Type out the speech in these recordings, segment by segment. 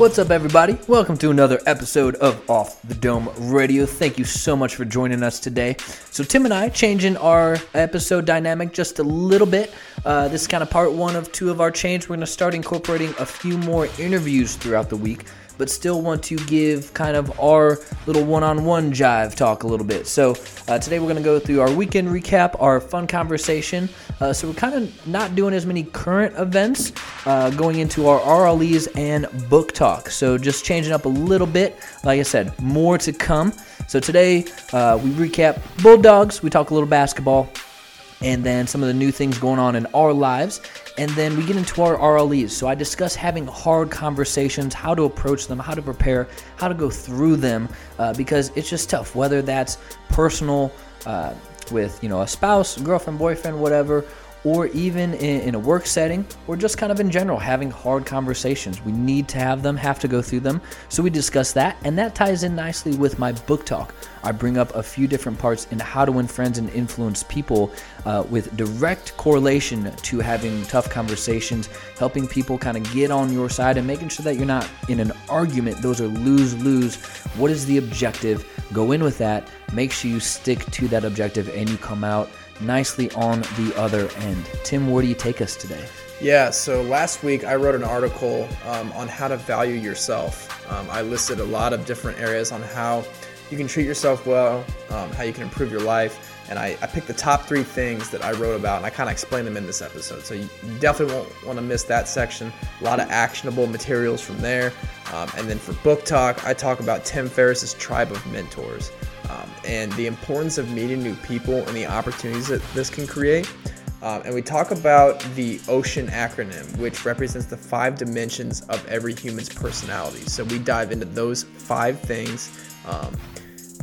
What's up, everybody? Welcome to another episode of Off the Dome Radio. Thank you so much for joining us today. So, Tim and I changing our episode dynamic just a little bit. Uh, this is kind of part one of two of our change. We're going to start incorporating a few more interviews throughout the week but still want to give kind of our little one on one jive talk a little bit. So, uh, today we're going to go through our weekend recap, our fun conversation. Uh, so, we're kind of not doing as many current events uh, going into our RLEs and book talk. So, just changing up a little bit. Like I said, more to come. So, today uh, we recap Bulldogs, we talk a little basketball and then some of the new things going on in our lives. And then we get into our RLEs. So I discuss having hard conversations, how to approach them, how to prepare, how to go through them, uh, because it's just tough. Whether that's personal uh, with you know a spouse, girlfriend, boyfriend, whatever, or even in, a work setting, or just kind of in general, having hard conversations. We need to have them, have to go through them. So we discuss that, and that ties in nicely with my book talk. I bring up a few different parts in how to win friends and influence people uh, with direct correlation to having tough conversations, helping people kind of get on your side, and making sure that you're not in an argument. Those are lose lose. What is the objective? Go in with that. Make sure you stick to that objective and you come out nicely on the other end. Tim, where do you take us today? Yeah, so last week I wrote an article um, on how to value yourself. Um, I listed a lot of different areas on how you can treat yourself well, um, how you can improve your life. And I, I, picked the top three things that I wrote about, and I kind of explained them in this episode. So you definitely won't want to miss that section. A lot of actionable materials from there. Um, and then for book talk, I talk about Tim Ferriss's tribe of mentors um, and the importance of meeting new people and the opportunities that this can create. Um, and we talk about the OCEAN acronym, which represents the five dimensions of every human's personality. So we dive into those five things um,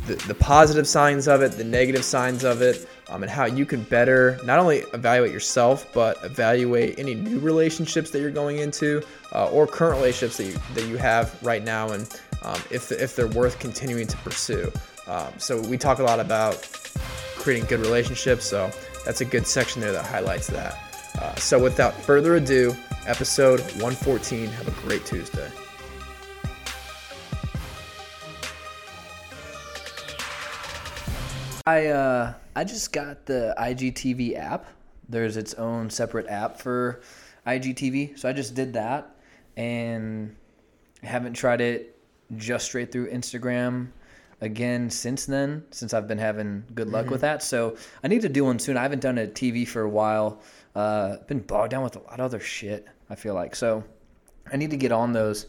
the, the positive signs of it, the negative signs of it, um, and how you can better not only evaluate yourself, but evaluate any new relationships that you're going into uh, or current relationships that you, that you have right now, and um, if, if they're worth continuing to pursue. Um, so we talk a lot about creating good relationships. So that's a good section there that highlights that. Uh, so without further ado, episode 114. Have a great Tuesday. I uh, I just got the IGTV app. There's its own separate app for IGTV, so I just did that, and haven't tried it just straight through Instagram again since then, since I've been having good luck mm-hmm. with that. So I need to do one soon. I haven't done a TV for a while. Uh, been bogged down with a lot of other shit. I feel like so. I need to get on those.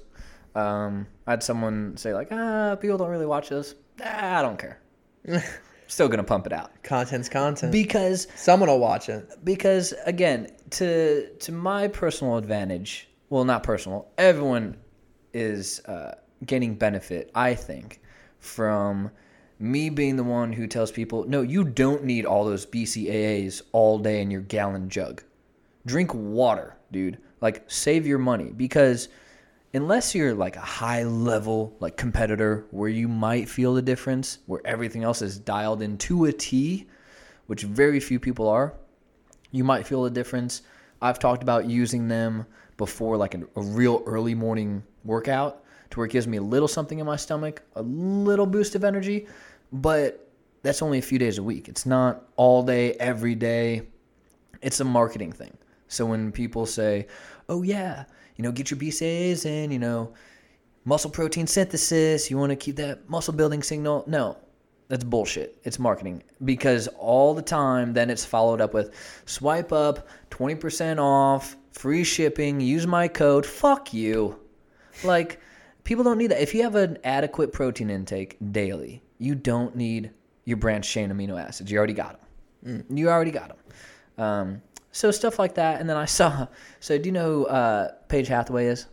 Um, I had someone say like, ah, people don't really watch this. Ah, I don't care. Still gonna pump it out. Content's content. Because someone will watch it. Because again, to to my personal advantage, well, not personal. Everyone is uh, gaining benefit. I think from me being the one who tells people, no, you don't need all those BCAAs all day in your gallon jug. Drink water, dude. Like, save your money because unless you're like a high level like competitor where you might feel the difference, where everything else is dialed into a T, which very few people are, you might feel the difference. I've talked about using them before like a, a real early morning workout to where it gives me a little something in my stomach, a little boost of energy, but that's only a few days a week. It's not all day, every day. It's a marketing thing. So when people say, oh, yeah, you know, get your BCAAs in, you know, muscle protein synthesis, you want to keep that muscle building signal. No, that's bullshit. It's marketing because all the time then it's followed up with swipe up, 20% off, free shipping, use my code. Fuck you. Like, People don't need that. If you have an adequate protein intake daily, you don't need your branched chain amino acids. You already got them. Mm. You already got them. Um, so stuff like that. And then I saw. So do you know who uh, Paige Hathaway is?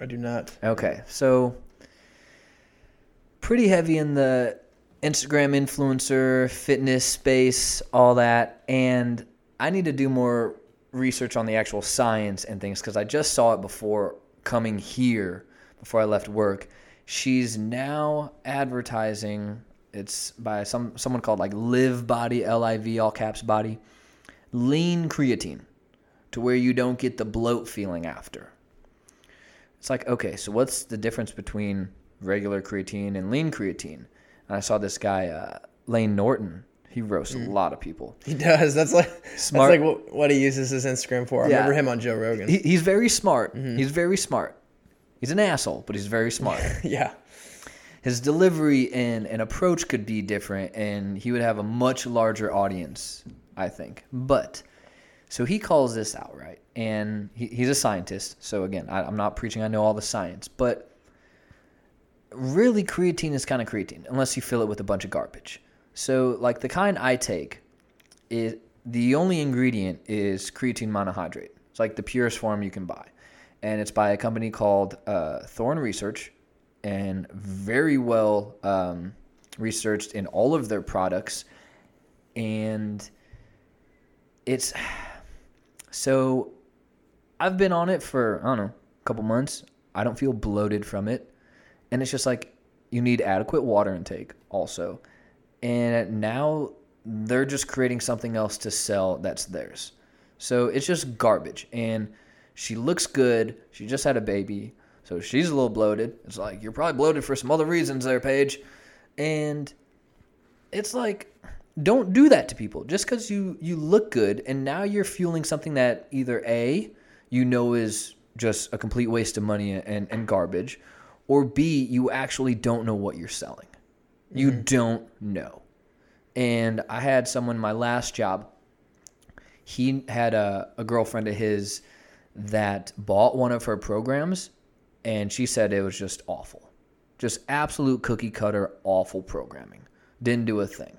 I do not. Okay, so pretty heavy in the Instagram influencer, fitness space, all that, and I need to do more research on the actual science and things because I just saw it before coming here before I left work. She's now advertising. It's by some someone called like Live Body, L I V all caps body, lean creatine, to where you don't get the bloat feeling after. it's like, okay, so what's the difference between regular creatine and lean creatine? And I saw this guy, uh, Layne Norton. He roasts Mm. a lot of people. He does. That's like Smart. That's like what, what he uses his Instagram for. I Yeah. remember him on Joe Rogan. He, he's very smart. Mm-hmm. He's very smart. He's an asshole, but he's very smart. yeah. His delivery and, and approach could be different, and he would have a much larger audience, I think. But so he calls this out, right? And he, he's a scientist. So again, I, I'm not preaching I know all the science, but really creatine is kind of creatine unless you fill it with a bunch of garbage. So like the kind I take is the only ingredient is creatine monohydrate. It's like the purest form you can buy. And it's by a company called uh, Thorne Research and very well um, researched in all of their products. And it's so I've been on it for, I don't know, a couple months. I don't feel bloated from it. And it's just like you need adequate water intake also. And now they're just creating something else to sell that's theirs. So it's just garbage. And she looks good. She just had a baby. So she's a little bloated. It's like, you're probably bloated for some other reasons there, Paige. And it's like, don't do that to people. Just because you, you look good and now you're fueling something that either A, you know is just a complete waste of money and, and garbage, or B, you actually don't know what you're selling. You mm-hmm. don't know. And I had someone, my last job, he had a, a girlfriend of his that bought one of her programs and she said it was just awful. Just absolute cookie cutter, awful programming. Didn't do a thing.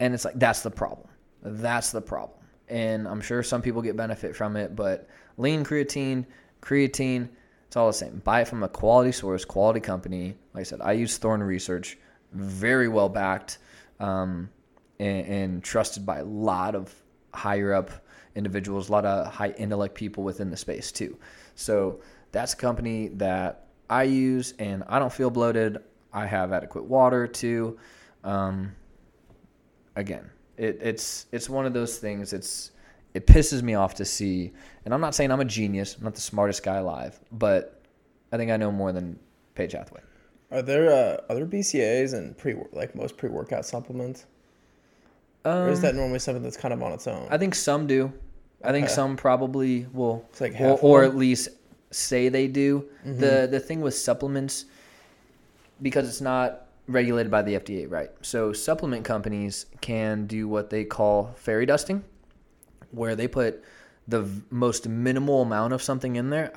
And it's like, that's the problem. That's the problem. And I'm sure some people get benefit from it, but lean creatine, creatine, it's all the same. Buy it from a quality source, quality company. Like I said, I use Thorne Research, very well backed um, and, and trusted by a lot of higher up individuals, a lot of high intellect people within the space too. So that's a company that I use, and I don't feel bloated. I have adequate water too. Um, again, it, it's it's one of those things. It's it pisses me off to see, and I'm not saying I'm a genius. I'm not the smartest guy alive, but I think I know more than Paige Hathaway. Are there uh, other BCAs and pre like most pre workout supplements? Or is that normally something that's kind of on its own? Um, I think some do. I think Okay. some probably will, It's like or, or at least say they do. The the thing with supplements, because it's not regulated by the FDA, right? So supplement companies can do what they call fairy dusting, where they put the v- most minimal amount of something in there.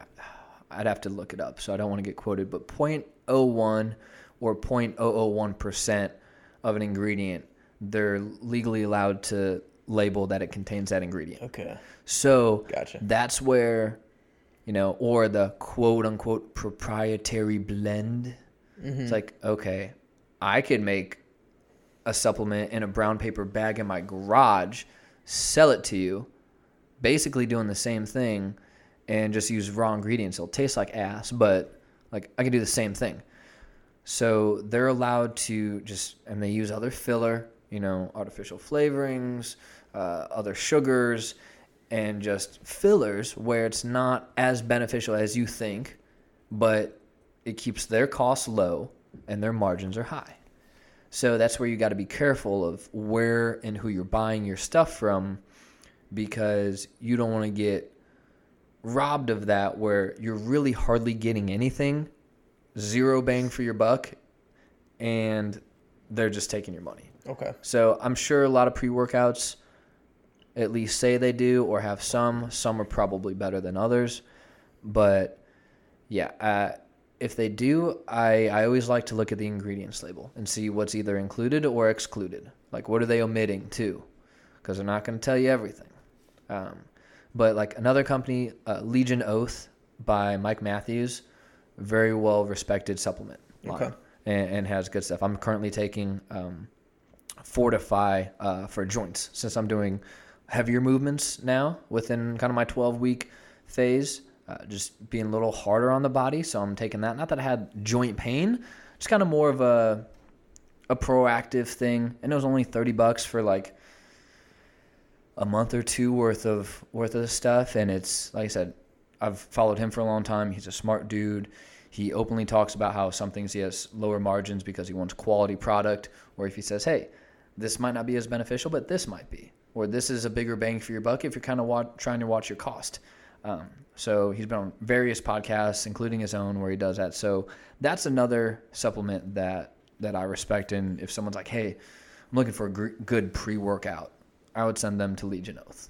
I'd have to look it up, so I don't want to get quoted, but 0.01 or 0.001 percent of an ingredient, they're legally allowed to label that it contains that ingredient. okay. So Gotcha. that's where, you know, or the quote unquote proprietary blend. It's mm-hmm. like, okay, I could make a supplement in a brown paper bag in my garage, sell it to you, basically doing the same thing and just use raw ingredients. It'll taste like ass, but like I can do the same thing. So they're allowed to just, and they use other filler, you know, artificial flavorings, uh, other sugars, and just fillers where it's not as beneficial as you think, but it keeps their costs low and their margins are high. So that's where you got to be careful of where and who you're buying your stuff from because you don't want to get robbed of that where you're really hardly getting anything, zero bang for your buck, and they're just taking your money. Okay. So I'm sure a lot of pre workouts at least say they do or have some. Some are probably better than others. But yeah, uh, if they do, I, I always like to look at the ingredients label and see what's either included or excluded. Like, what are they omitting too? Because they're not going to tell you everything. Um, but like another company, uh, Legion Oath by Mike Matthews, very well respected supplement line Okay. and, and has good stuff. I'm currently taking um, Fortify uh, for joints since I'm doing heavier movements now within kind of my 12 week phase, uh, just being a little harder on the body. So I'm taking that. Not that I had joint pain, just kind of more of a a proactive thing. And it was only 30 bucks for like a month or two worth of worth of stuff and it's like I said I've followed him for a long time. He's a smart dude. He openly talks about how some things he has lower margins because he wants quality product, or if he says, "Hey, this might not be as beneficial, but this might be," or "This is a bigger bang for your buck if you're kind of trying to watch your cost." Um, so he's been on various podcasts, including his own, where he does that. So that's another supplement that that I respect. And if someone's like, "Hey, I'm looking for a gr- good pre-workout," I would send them to Legion Oath.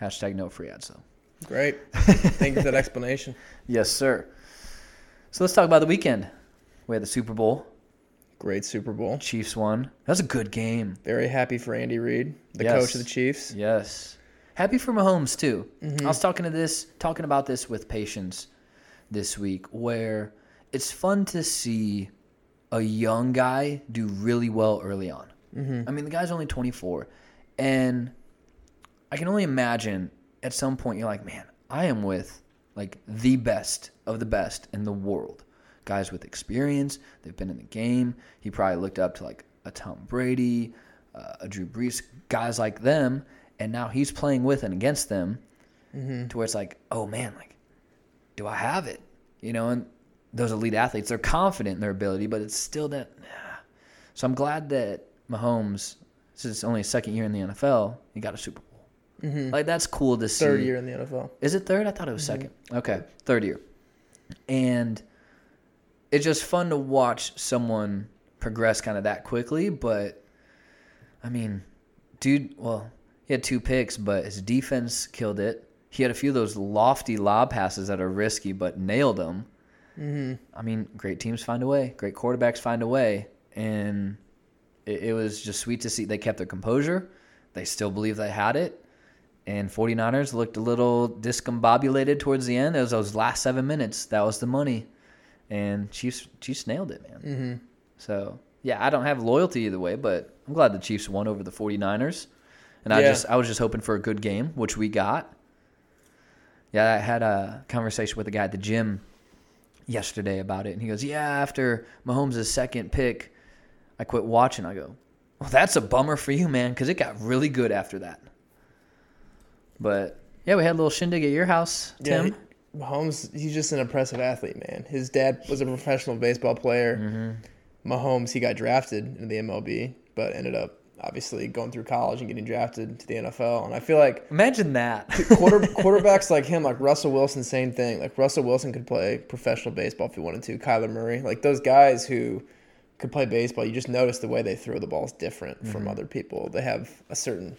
Hashtag no free ads though. Great. Thank you for that explanation. Yes, sir. So let's talk about the weekend. We had the Super Bowl. Great Super Bowl. Chiefs won. That was a good game. Very happy for Andy Reid, the Yes. coach of the Chiefs. Yes. Happy for Mahomes too. Mm-hmm. I was talking to this talking about this with patients this week where it's fun to see a young guy do really well early on. Mm-hmm. I mean, the guy's only 24 and I can only imagine at some point you're like, "Man, I am with like the best of the best in the world." Guys with experience, they've been in the game. He probably looked up to like a Tom Brady, uh, a Drew Brees, guys like them, and now he's playing with and against them, mm-hmm. to where it's like, oh man, like, do I have it? You know, and those elite athletes, they're confident in their ability, but it's still that. So I'm glad that Mahomes, since it's only his second year in the NFL, he got a Super Bowl. Mm-hmm. Like that's cool to see. Third year in the NFL. Is it third? I thought it was mm-hmm. second. Okay, third year. And it's just fun to watch someone progress kind of that quickly. But I mean, dude, well, he had two picks, but his defense killed it. He had a few of those lofty lob passes that are risky, but nailed them. Mm-hmm. I mean, great teams find a way. Great quarterbacks find a way, and it, it was just sweet to see they kept their composure. They still believe they had it, and 49ers looked a little discombobulated towards the end. It was those last seven minutes. That was the money, and Chiefs Chiefs nailed it, man. Mm-hmm. So yeah, I don't have loyalty either way, but I'm glad the Chiefs won over the 49ers, and I just I was just hoping for a good game, which we got. Yeah, I had a conversation with a guy at the gym yesterday about it, and he goes, "Yeah, after Mahomes' second pick, I quit watching." I go, "Well, that's a bummer for you, man, because it got really good after that." But yeah, we had a little shindig at your house, Tim. he- Mahomes, he's just an impressive athlete, man. His dad was a professional baseball player. Mm-hmm. Mahomes, he got drafted into the MLB, but ended up obviously going through college and getting drafted to the NFL. And I feel like Imagine that. quarter, quarterbacks like him, like Russell Wilson, same thing. Like Russell Wilson could play professional baseball if he wanted to. Kyler Murray, like those guys who could play baseball, you just notice the way they throw the ball is different from other people. They have a certain,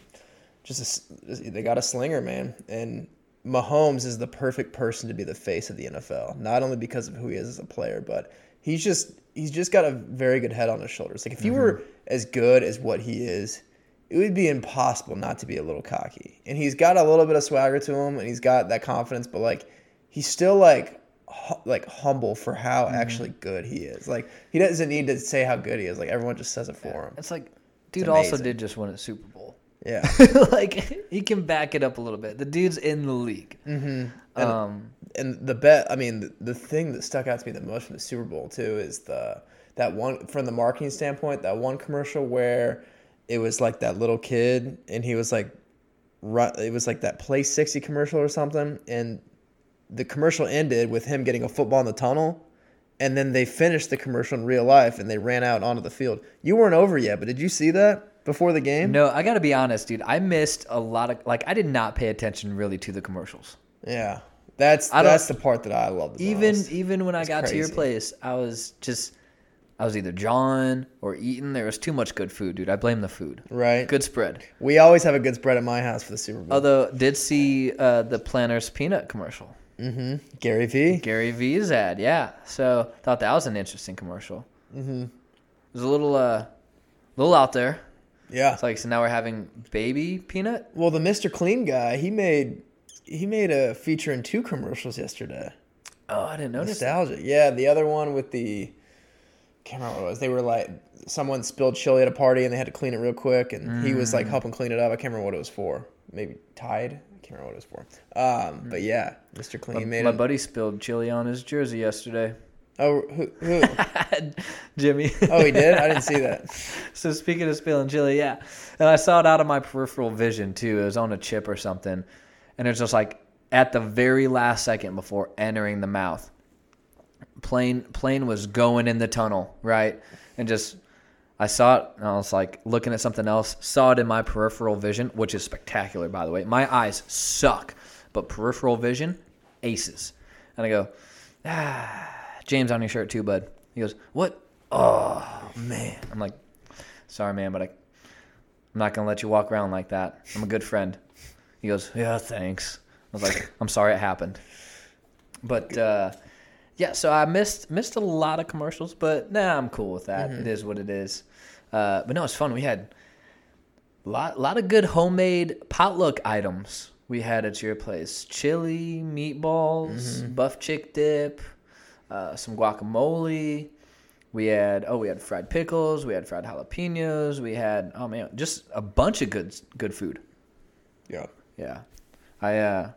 just a they got a slinger, man. And Mahomes is the perfect person to be the face of the NFL, not only because of who he is as a player, but he's just he's just got a very good head on his shoulders. Like if you were mm-hmm. as good as what he is, it would be impossible not to be a little cocky. And he's got a little bit of swagger to him, and he's got that confidence, but like he's still like hu- like humble for how mm-hmm. actually good he is. Like he doesn't need to say how good he is. Like everyone just says it for him. It's like, dude also did just win a Super Bowl. Yeah. like he can back it up a little bit. The dude's in the league. Mm-hmm. Um, and the bet i mean the, the thing that stuck out to me the most from the super bowl too is the that one from the marketing standpoint that one commercial where it was like that little kid and he was like ru- it was like that play 60 commercial or something and the commercial ended with him getting a football in the tunnel and then they finished the commercial in real life and they ran out onto the field you weren't over yet but did you see that before the game no, I got to be honest, dude. I missed a lot of like I did not pay attention really to the commercials. yeah that's I that's the part that i love the Even most. even when I got to your place, I was just I was either jawing or eating. There was too much good food, dude. I blame the food. right Good spread. We always have a good spread at my house for the Super Bowl. Although did see uh, the Planters peanut commercial. Mm-hmm. Gary V. Gary V's ad, yeah. So thought that was an interesting commercial. Mm-hmm. It was a little uh, little out there. Yeah. It's like so now we're having baby peanut. Well, the Mr. Clean guy, he made he made a feature in two commercials yesterday. Oh, I didn't notice. that. Nostalgia. Yeah, the other one with the can't remember what it was. They were like someone spilled chili at a party and they had to clean it real quick, and he was like helping clean it up. I can't remember what it was for. Maybe Tide. I can't remember what it was for. Um, but yeah, Mr. Clean made it. My it. buddy spilled chili on his jersey yesterday. Oh, who? who? Jimmy. oh, he did. I didn't see that. so speaking of spilling chili, yeah, and I saw it out of my peripheral vision too. It was on a chip or something, and it's just like at the very last second before entering the mouth. Plane plane was going in the tunnel, right? And just I saw it and I was like looking at something else, saw it in my peripheral vision, which is spectacular by the way. My eyes suck, but peripheral vision, aces. And I go, ah, James on your shirt too, bud. He goes, What? Oh man. I'm like, sorry man, but I I'm not gonna let you walk around like that. I'm a good friend. He goes, Yeah, thanks. I was like, I'm sorry it happened. But uh, yeah, so I missed missed a lot of commercials, but nah, I'm cool with that. It is what it is. Uh, but no, it's fun. We had a lot, lot of good homemade potluck items we had at your place: chili, meatballs, buff chick dip, uh, some guacamole. We had oh, we had fried pickles, we had fried jalapenos, we had oh man, just a bunch of good good food. Yeah. Yeah, I uh,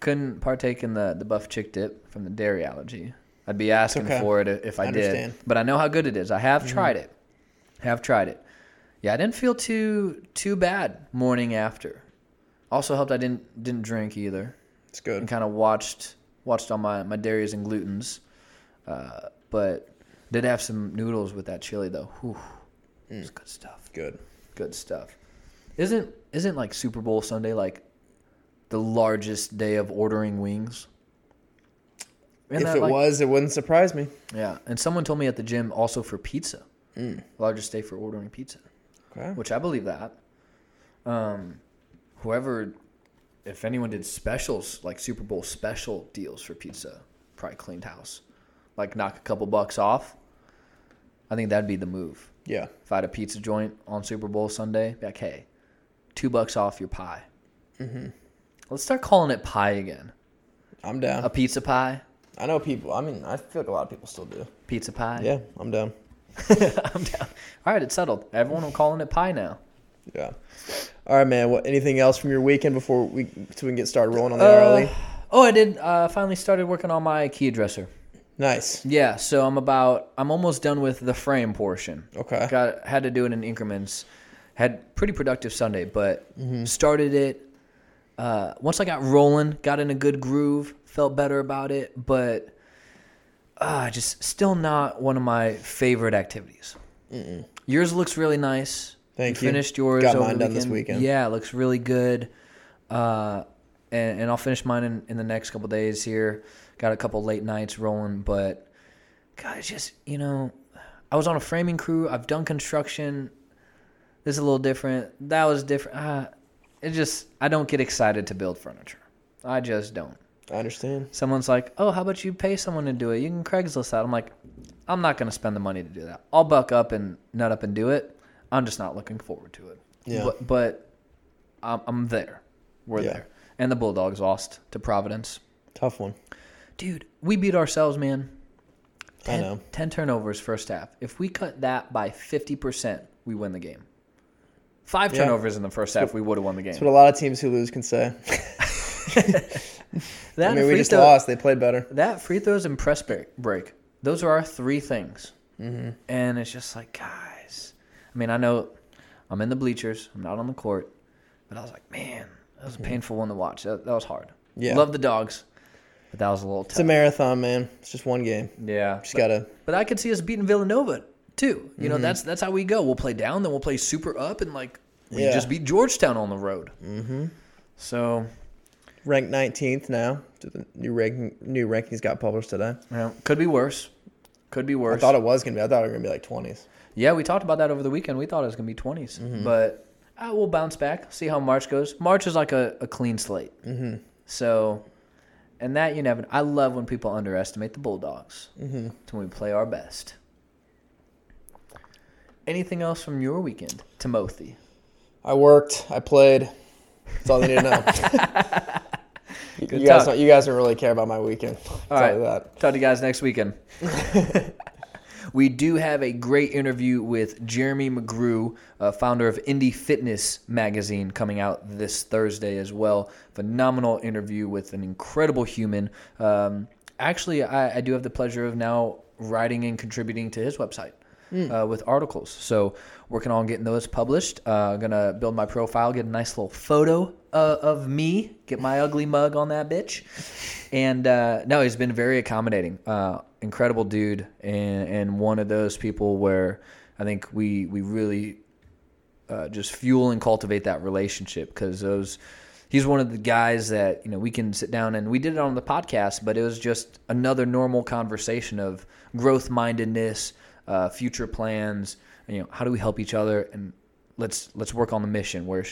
couldn't partake in the the buff chick dip from the dairy allergy. I'd be asking okay. for it if I, I did, but I know how good it is. I have tried it. Have tried it. Yeah, I didn't feel too too bad morning after. Also helped I didn't didn't drink either It's good. and kind of watched watched all my my dairies and glutens, uh, but did have some noodles with that chili though. Whew, it's good stuff Good. good stuff. Isn't isn't like Super Bowl Sunday like the largest day of ordering wings? Isn't if it like- was, it wouldn't surprise me. yeah. And someone told me at the gym also for pizza, Mm. largest day for ordering pizza, Okay. which I believe that. Um, whoever, if anyone did specials like Super Bowl special deals for pizza, probably cleaned house, like knock a couple bucks off. I think that'd be the move. Yeah. If I had a pizza joint on Super Bowl Sunday, be like, hey, two bucks off your pie. Mm-hmm. Let's start calling it pie again. I'm down. A pizza pie, I know people. I mean, I feel like a lot of people still do. pizza pie. Yeah, I'm down. I'm down. All right, it's settled. Everyone will calling it pie now. Yeah. All right, man. What? Anything else from your weekend before we so we can get started rolling on the Uh, RLE? oh, I did. Uh, finally started working on my key dresser. Nice. Yeah, so I'm about. I'm almost done with the frame portion. Okay. Got had to do it in increments. Had pretty productive Sunday, but started it. Uh, once I got rolling, got in a good groove, felt better about it, but uh, just still not one of my favorite activities. Yours looks really nice. Thank you. Finished yours. Got over mine the done this weekend. Yeah, it looks really good. Uh, and, and I'll finish mine in, in the next couple days here. Got a couple late nights rolling, but God, it's just you know, I was on a framing crew. I've done construction. This is a little different. That was different. Uh, it just I don't get excited to build furniture. I just don't. I understand. Someone's like, "Oh, how about you pay someone to do it? You can Craigslist that." I'm like, "I'm not going to spend the money to do that. I'll buck up and nut up and do it. I'm just not looking forward to it." Yeah. But but I'm, I'm there. We're Yeah. there. And the Bulldogs lost to Providence. Tough one. Dude, we beat ourselves, man. I know. 10 turnovers first half. If we cut that by 50%, we win the game. Five Yeah. turnovers in the first half, we would have won the game. That's what a lot of teams who lose can say. That I mean, we just throw- lost. They played better. That free throws and press break, break those are our three things. Mm-hmm. And it's just like, guys. I mean, I know I'm in the bleachers, I'm not on the court, but I was like, man, that was a painful one to watch. That, that was hard. Mm-hmm. Yeah. Love the dogs, but that was a little Tough. It's a marathon, man. It's just one game. yeah. Just gotta. But I could see us beating Villanova too. You know, Mm-hmm. that's that's how we go. We'll play down, then we'll play super up, and like we Yeah. just beat Georgetown on the road. Mm-hmm. So Ranked 19th now. The new ranking, new rankings got published today. know, could be worse. Could be worse. I thought it was gonna be. I thought it was gonna be like 20s. yeah, we talked about that over the weekend. We thought it was gonna be 20s, Mm-hmm. but uh, we'll bounce back. See how March goes. March is like a, a clean slate. Mm-hmm. So, and that you never. I love when people underestimate the Bulldogs. Mm-hmm. When we play our best. Anything else from your weekend, Timothy? I worked. I played. That's all they need to know. you, guys don't. You guys don't really care about my weekend. All right. that. Talk to you guys next weekend. we do have a great interview with Jeremy McGrew, uh, founder of Indie Fitness magazine, coming out this Thursday as well. Phenomenal interview with an incredible human. Um, actually, I, I do have the pleasure of now writing and contributing to his website. uh, with articles. So working on getting those published. Uh, gonna build my profile, get a nice little photo uh, of me, get my ugly mug on that bitch. And uh, no, he's been very accommodating, uh, incredible dude, and and one of those people where I think we we really uh, just fuel and cultivate that relationship because those he's one of the guys that you know we can sit down and we did it on the podcast but it was just another normal conversation of growth mindedness uh, future plans you know how do we help each other and let's let's work on the mission we're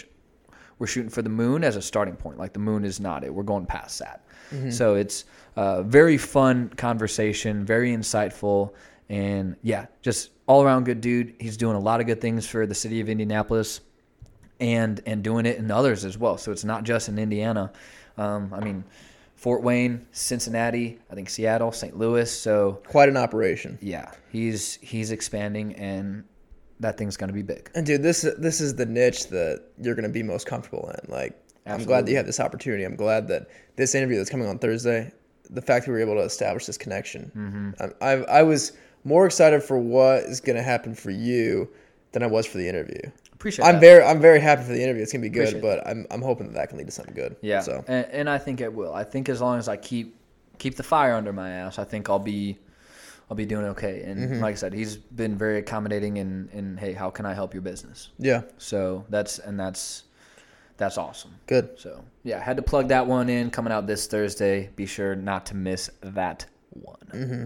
we're shooting for the moon as a starting point like the moon is not it we're going past that so it's a very fun conversation very insightful and yeah just all around good dude he's doing a lot of good things for the city of indianapolis and and doing it in others as well. So it's not just in Indiana. Um, I mean, Fort Wayne, Cincinnati, I think Seattle, St. Louis. So Quite an operation. yeah, he's he's expanding, and that thing's gonna be big. And dude, this this is the niche that you're gonna be most comfortable in. Like, I'm glad that you have this opportunity. I'm glad that this interview that's coming on Thursday, the fact that we were able to establish this connection. Mm-hmm. I, I I was more excited for what is gonna happen for you than I was for the interview. Appreciate I'm that. very I'm very happy for the interview. It's gonna be good, Appreciate but I'm I'm hoping that that can lead to something good. Yeah, So and, and I think it will. I think as long as I keep keep the fire under my ass, I think I'll be I'll be doing okay. And Mm-hmm. like I said, he's been very accommodating and in hey, how can I help your business? yeah, So that's and that's that's awesome. good. So yeah, had to plug that one in. Coming out this Thursday. Be sure not to miss that one. Mm-hmm.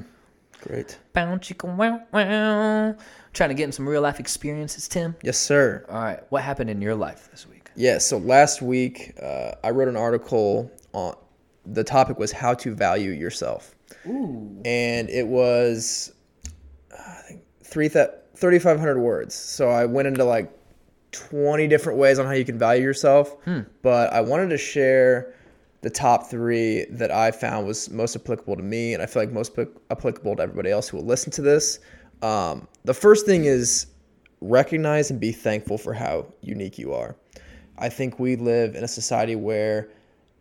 Great. Bow chicka wow wow. Trying to get in some real life experiences, Tim. Yes, sir. All right, what happened in your life this week? Yeah, so last week uh, I wrote an article on the topic was how to value yourself. Ooh. And it was I think 3 th- 3500 words. So I went into like 20 different ways on how you can value yourself, but I wanted to share the top 3 that I found was most applicable to me and I feel like most applic- applicable to everybody else who will listen to this. Um, the first thing is recognize and be thankful for how unique you are. I think we live in a society where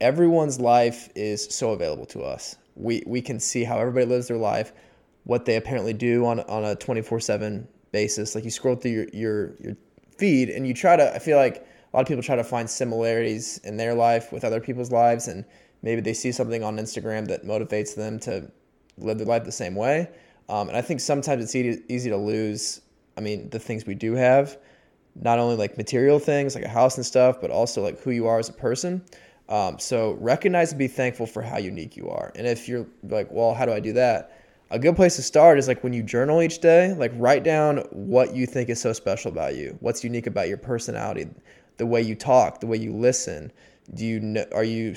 everyone's life is so available to us. We we can see how everybody lives their life, what they apparently do on on a 24/7 basis. Like you scroll through your your your feed and you try to I feel like a lot of people try to find similarities in their life with other people's lives and maybe they see something on Instagram that motivates them to live their life the same way. Um, and I think sometimes it's easy, easy to lose. I mean, the things we do have, not only like material things like a house and stuff, but also like who you are as a person. Um, so recognize and be thankful for how unique you are. And if you're like, well, how do I do that? A good place to start is like when you journal each day, like write down what you think is so special about you, what's unique about your personality, the way you talk, the way you listen. Do you know, are you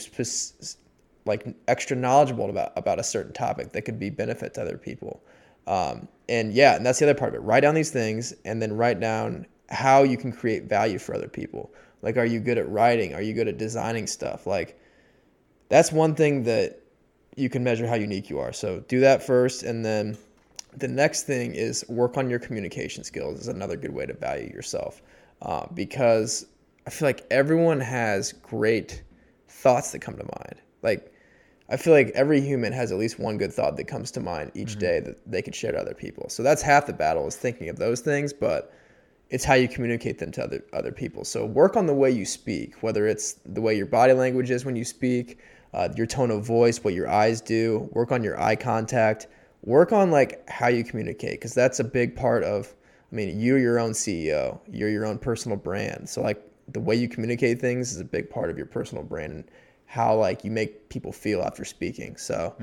like extra knowledgeable about about a certain topic that could be benefit to other people? Um, and yeah, and that's the other part of it. Write down these things and then write down how you can create value for other people. Like, are you good at writing? Are you good at designing stuff? Like, that's one thing that you can measure how unique you are. So do that first, and then the next thing is work on your communication skills. Is another good way to value yourself, uh, because I feel like everyone has great thoughts that come to mind. Like, I feel like every human has at least one good thought that comes to mind each day that they could share to other people. So that's half the battle is thinking of those things, but it's how you communicate them to other other people. So work on the way you speak, whether it's the way your body language is when you speak, uh, your tone of voice, what your eyes do. Work on your eye contact. Work on like how you communicate, because that's a big part of. I mean, you're your own CEO. You're your own personal brand. So like the way you communicate things is a big part of your personal brand and how like you make people feel after speaking. So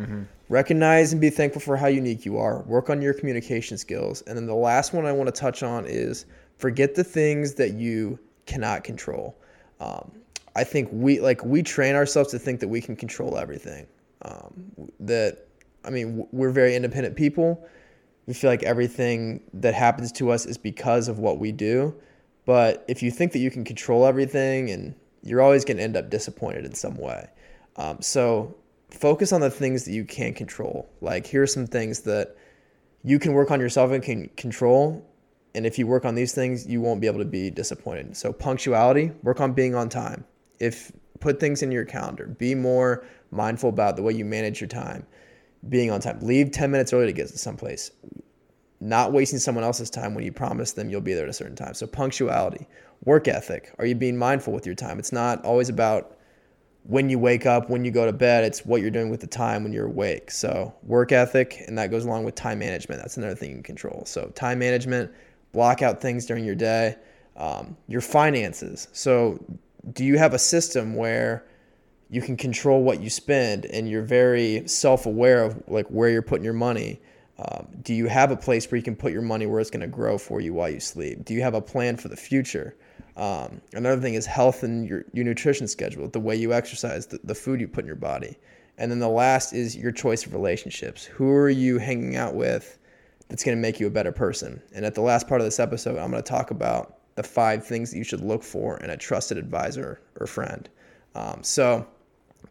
recognize and be thankful for how unique you are. Work on your communication skills. And then the last one I want to touch on is forget the things that you cannot control. Um, I think we like we train ourselves to think that we can control everything. Um, that I mean, we're very independent people. We feel like everything that happens to us is because of what we do. But if you think that you can control everything, and you're always going to end up disappointed in some way. Um, so focus on the things that you can control. Like here are some things that you can work on yourself and can control. And if you work on these things, you won't be able to be disappointed. So punctuality, work on being on time. If put things in your calendar, be more mindful about the way you manage your time. Being on time. Leave 10 minutes early to get to someplace. not wasting someone else's time when you promise them you'll be there at a certain time. So punctuality, work ethic. Are you being mindful with your time? It's not always about when you wake up, when you go to bed, it's what you're doing with the time when you're awake. So, work ethic, and that goes along with time management. That's another thing you can control. So, time management, block out things during your day, um, your finances. So, do you have a system where you can control what you spend and you're very self aware of like where you're putting your money? Um, do you have a place where you can put your money where it's going to grow for you while you sleep? Do you have a plan for the future? Um, another thing is health and your, your nutrition schedule, the way you exercise, the, the food you put in your body. And then the last is your choice of relationships. Who are you hanging out with that's going to make you a better person? And at the last part of this episode, I'm going to talk about the five things that you should look for in a trusted advisor or friend. Um, so,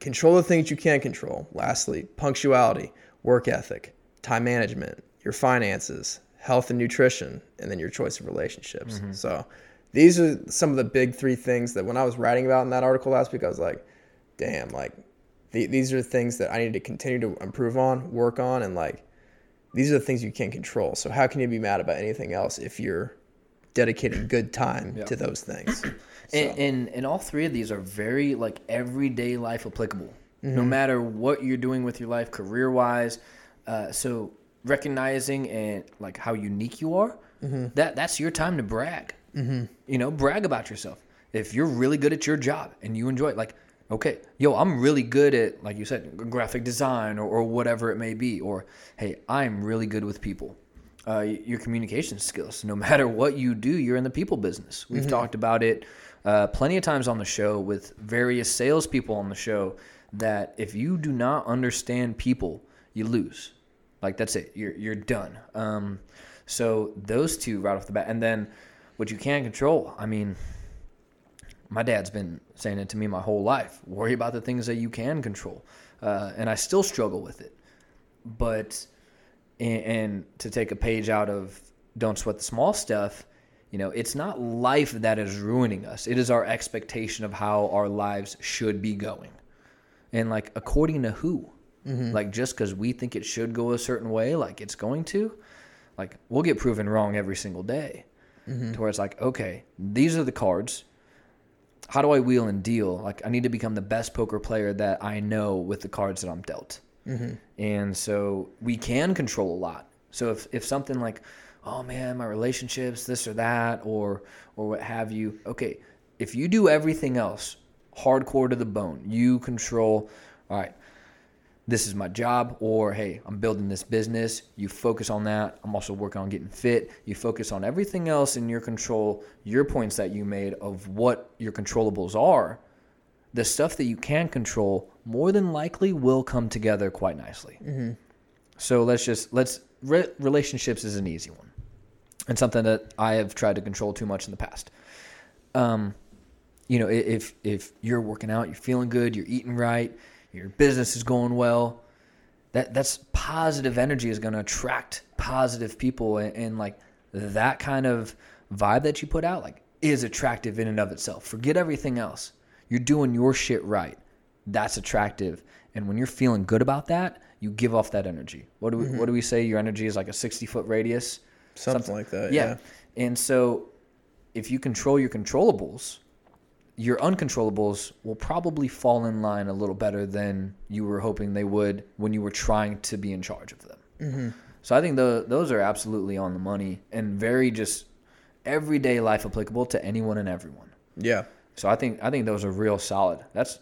control the things you can control. Lastly, punctuality, work ethic, time management, your finances, health and nutrition, and then your choice of relationships. Mm-hmm. So, these are some of the big three things that when I was writing about in that article last week, I was like, damn, like the, these are things that I need to continue to improve on, work on, and like these are the things you can't control. So how can you be mad about anything else if you're dedicating good time yeah. to those things? So. And, and, and all three of these are very like everyday life applicable, mm-hmm. no matter what you're doing with your life, career wise. Uh, so recognizing and like how unique you are, mm-hmm. that that's your time to brag. Mm-hmm. You know, brag about yourself. If you're really good at your job and you enjoy it, like, okay, yo, I'm really good at, like you said, graphic design or, or whatever it may be. Or, hey, I'm really good with people. Uh, your communication skills. No matter what you do, you're in the people business. We've mm-hmm. talked about it uh, plenty of times on the show with various salespeople on the show that if you do not understand people, you lose. Like that's it. You're you're done. Um, so those two right off the bat, and then what you can't control. I mean, my dad's been saying it to me my whole life. Worry about the things that you can control, uh, and I still struggle with it. But and, and to take a page out of "Don't Sweat the Small Stuff," you know, it's not life that is ruining us. It is our expectation of how our lives should be going, and like according to who. Mm-hmm. Like just because we think it should go a certain way, like it's going to, like we'll get proven wrong every single day mm-hmm. to where it's like, okay, these are the cards. How do I wheel and deal? Like, I need to become the best poker player that I know with the cards that I'm dealt. Mm-hmm. And so we can control a lot. So if, if something like, oh man, my relationships, this or that, or or what have you, okay, if you do everything else hardcore to the bone, you control. All right, this is my job or hey i'm building this business. You focus on that. I'm also working on getting fit. You focus on everything else in your control your points that you made of what your controllables are. The stuff that you can control more than likely will come together quite nicely. Mm-hmm. so let's just let's re- relationships is an easy one. And something that i have tried to control too much in the past. Um, you know if if you're working out you're feeling good you're eating right your business is going well, that that's positive energy is going to attract positive people and, and, like that kind of vibe that you put out like is attractive in and of itself. Forget everything else. You're doing your shit right. That's attractive. And when you're feeling good about that, you give off that energy. What do we, mm-hmm. what do we say? Your energy is like a 60 foot radius, something, something like that. Yeah. yeah. And so if you control your controllables, your uncontrollables will probably fall in line a little better than you were hoping they would when you were trying to be in charge of them. Mm-hmm. So I think the, those are absolutely on the money and very just everyday life applicable to anyone and everyone. Yeah. So I think I think those are real solid. That's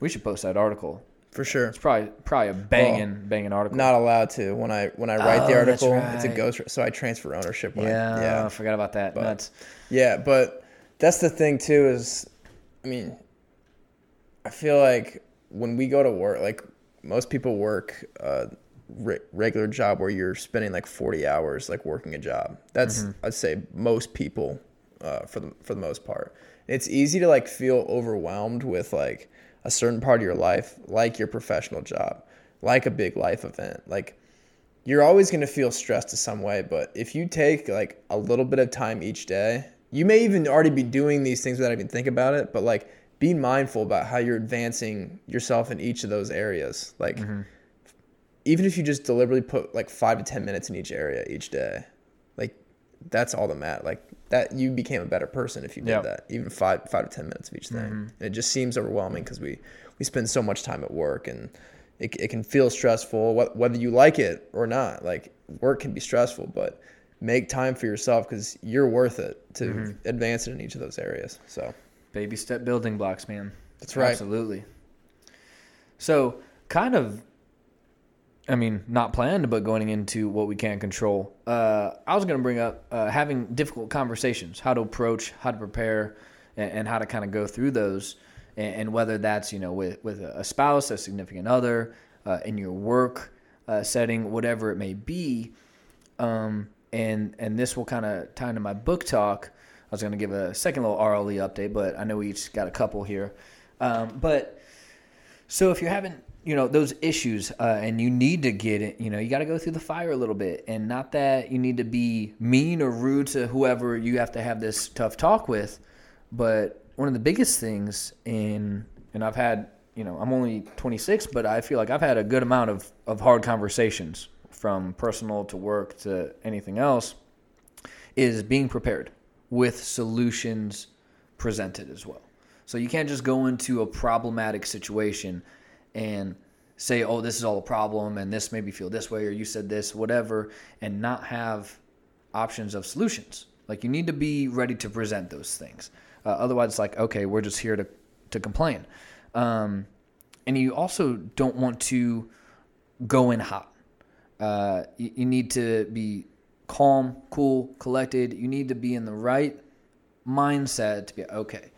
we should post that article for sure. It's probably probably a banging well, banging article. Not allowed to when I when I write oh, the article. Right. It's a ghost, so I transfer ownership. yeah, I, yeah. I forgot about that. But, Nuts. Yeah, but that's the thing too is i mean i feel like when we go to work like most people work a re- regular job where you're spending like 40 hours like working a job. That's mm-hmm. i'd say most people uh, for the for the most part. It's easy to like feel overwhelmed with like a certain part of your life like your professional job like a big life event. Like you're always going to feel stressed to some way but if you take like a little bit of time each day you may even already be doing these things without even think about it, but like be mindful about how you're advancing yourself in each of those areas. Like mm-hmm. even if you just deliberately put like five to ten minutes in each area each day, like that's all that matters. Like that you became a better person if you did Yeah. that. Even five five to ten minutes of each thing. And it just seems overwhelming because we we spend so much time at work and it, it can feel stressful whether you like it or not. Like work can be stressful, but make time for yourself because you're worth it to advance it in each of those areas. So Baby step building blocks, man. That's right. Absolutely. So, kind of, I mean, not planned, but going into what we can't control. Uh, I was going to bring up uh, having difficult conversations, how to approach, how to prepare, and, and how to kind of go through those, and, and whether that's you know with with a spouse, a significant other, uh, in your work uh, setting, whatever it may be. Um, and and this will kind of tie into my book talk. I was going to give a second little RLE update, but I know we each got a couple here. Um, but so if you're having you know those issues uh, and you need to get it, you know you got to go through the fire a little bit, and not that you need to be mean or rude to whoever you have to have this tough talk with, but one of the biggest things in and I've had you know I'm only 26, but I feel like I've had a good amount of of hard conversations from personal to work to anything else is being prepared with solutions presented as well. So you can't just go into a problematic situation and say, "Oh, this is all a problem and this made me feel this way or you said this, whatever," and not have options of solutions. Like you need to be ready to present those things. Uh, otherwise, it's like, okay, we're just here to to complain. Um, and you also don't want to go in hot. Uh, you, you need to be calm, cool, collected. You need to be in the right mindset to be okay.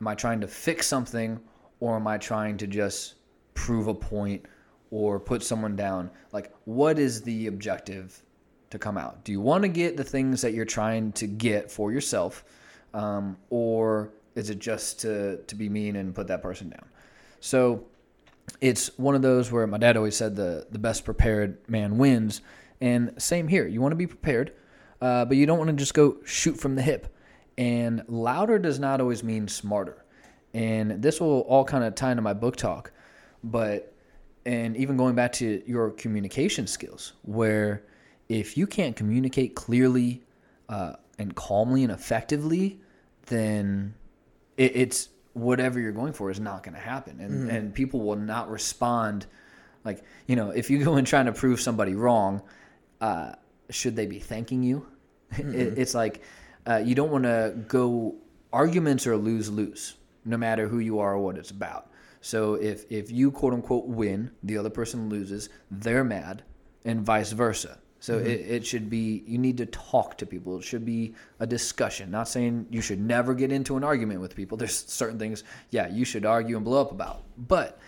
Am I trying to fix something or am I trying to just prove a point or put someone down? Like, what is the objective to come out? Do you want to get the things that you're trying to get for yourself? Um, or is it just to, to be mean and put that person down? So, it's one of those where my dad always said the the best prepared man wins, and same here. You want to be prepared, uh, but you don't want to just go shoot from the hip. And louder does not always mean smarter, and this will all kind of tie into my book talk, but and even going back to your communication skills, where if you can't communicate clearly uh, and calmly and effectively, then it, it's whatever you're going for is not going to happen. And, and people will not respond like you know if you go in trying to prove somebody wrong uh, should they be thanking you? It, it's like uh, you don't want to go arguments are lose lose no matter who you are or what it's about. So if if you quote unquote win the other person loses they're mad and vice versa so it, it should be you need to talk to people. It should be a discussion. Not saying you should never get into an argument with people. There's certain things, yeah, you should argue and blow up about. But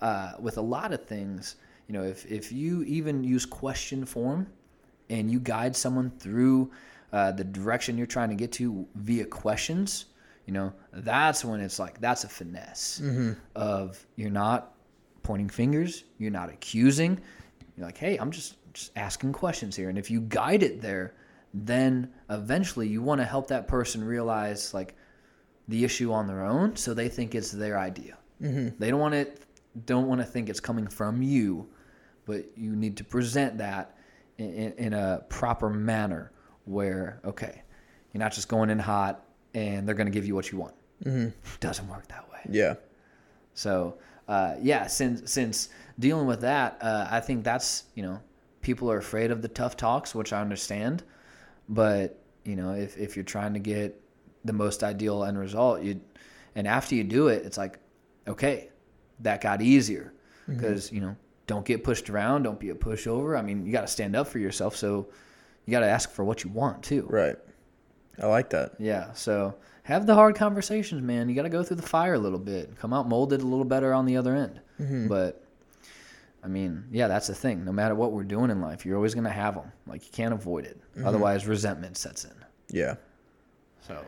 uh, with a lot of things, you know, if if you even use question form and you guide someone through uh, the direction you're trying to get to via questions, you know, that's when it's like that's a finesse of you're not pointing fingers, you're not accusing. You're like, hey, I'm just just asking questions here, and if you guide it there, then eventually you want to help that person realize like the issue on their own, so they think it's their idea. Mm-hmm. They don't want it, don't want to think it's coming from you, but you need to present that in, in, a proper manner where okay, you're not just going in hot and they're going to give you what you want. Mm-hmm. Doesn't work that way. yeah, So uh, yeah, since since dealing with that, uh, I think that's you know people are afraid of the tough talks, which I understand. But you know, if if you're trying to get the most ideal end result, you and after you do it, it's like okay, that got easier mm-hmm. because you know don't get pushed around, don't be a pushover. I mean, you got to stand up for yourself, so you got to ask for what you want too. right. I like that. Yeah. So have the hard conversations, man. You got to go through the fire a little bit, come out molded a little better on the other end. Mm-hmm. But I mean, yeah, that's the thing. No matter what we're doing in life, you're always going to have them. Like you can't avoid it. Otherwise, resentment sets in. Yeah, So,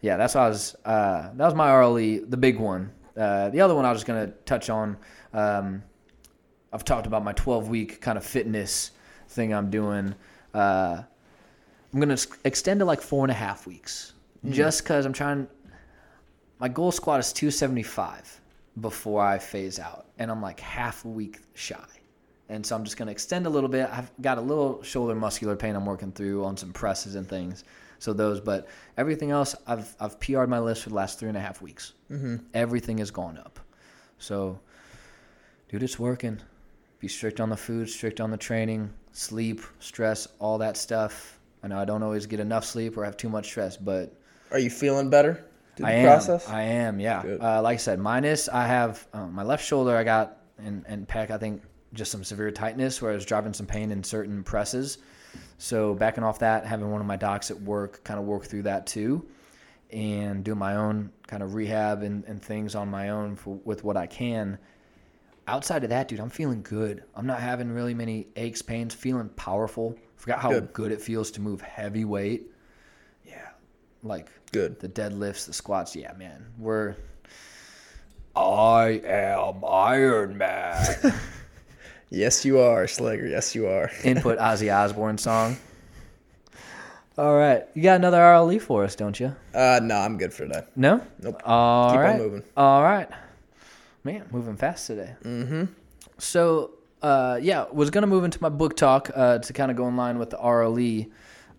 yeah, that's what I was. Uh, that was my RLE, the big one. Uh, the other one I was just gonna touch on. Um, I've talked about my 12 week kind of fitness thing I'm doing. Uh, I'm gonna extend to like four and a half weeks, just because I'm trying. My goal squat is 275 before I phase out, and I'm like half a week shy. And so I'm just going to extend a little bit. I've got a little shoulder muscular pain I'm working through on some presses and things. So those, but everything else, I've I've PR'd my list for the last three and a half weeks. Mm-hmm. Everything has gone up. So, dude, it's working. Be strict on the food, strict on the training, sleep, stress, all that stuff. I know I don't always get enough sleep or have too much stress, but Are you feeling better the I am. process? I am. Yeah. Uh, like I said, minus I have um, my left shoulder. I got and and pec. I think just some severe tightness where I was driving some pain in certain presses. So backing off that, having one of my docs at work kind of work through that too, and do my own kind of rehab and, and things on my own for, with what I can. Outside of that, dude, I'm feeling good. I'm not having really many aches, pains, feeling powerful. Forgot how Good. good it feels to move heavy weight. Like Good. the deadlifts, the squats. Yeah, man. We're I am Iron Man. Yes, you are, Slager. Yes, you are. Input Ozzy Osbourne song. All right. You got another RLE for us, don't you? Uh, no, I'm good for today. No? Nope. All Keep on right. moving. All right. Man, moving fast today. Mm-hmm. So, uh, yeah, was going to move into my book talk uh, to kind of go in line with the RLE.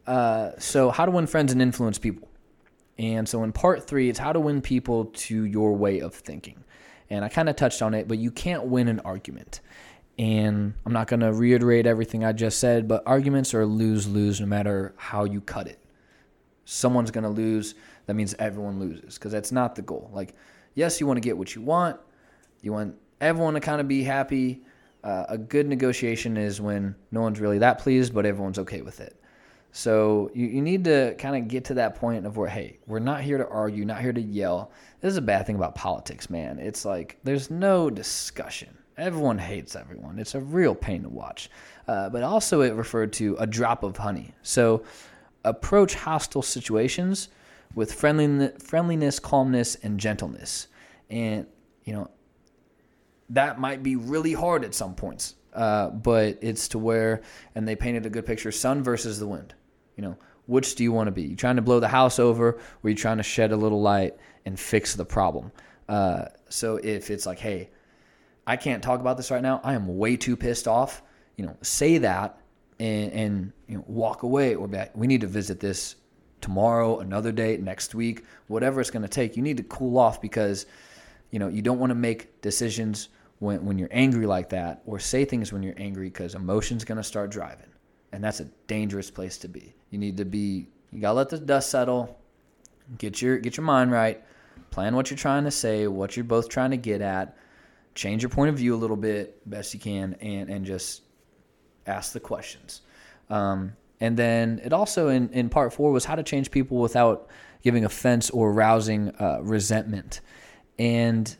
Uh, so, how to win friends and influence people. And so, in part three, it's how to win people to your way of thinking. And I kind of touched on it, but you can't win an argument. And I'm not going to reiterate everything I just said, but arguments are lose lose no matter how you cut it someone's going to lose, that means everyone loses because that's not the goal. Like, yes, you want to get what you want, you want everyone to kind of be happy. Uh, a good negotiation is when no one's really that pleased, but everyone's okay with it. So you, you need to kind of get to that point of where, hey, we're not here to argue, not here to yell. This is a bad thing about politics, man. It's like there's no discussion. Everyone hates everyone. It's a real pain to watch. Uh, but also, it referred to a drop of honey. So approach hostile situations with friendliness, friendliness, calmness, and gentleness. And you know that might be really hard at some points, uh, but it's to where, and they painted a good picture: sun versus the wind. You know, which do you want to be? You trying to blow the house over, or you trying to shed a little light and fix the problem? Uh, so if it's like, hey, I can't talk about this right now. I am way too pissed off. You know, say that and, and you know walk away or be like, we need to visit this tomorrow, another day, next week, whatever it's going to take. You need to cool off because you know you don't want to make decisions when when you're angry like that or say things when you're angry because emotion's going to start driving, and that's a dangerous place to be. You need to be. You gotta let the dust settle. Get your get your mind right. Plan what you're trying to say, what you're both trying to get at. Change your point of view a little bit, best you can, and and just ask the questions. Um, and then it also in, in part four was how to change people without giving offense or rousing uh, resentment. And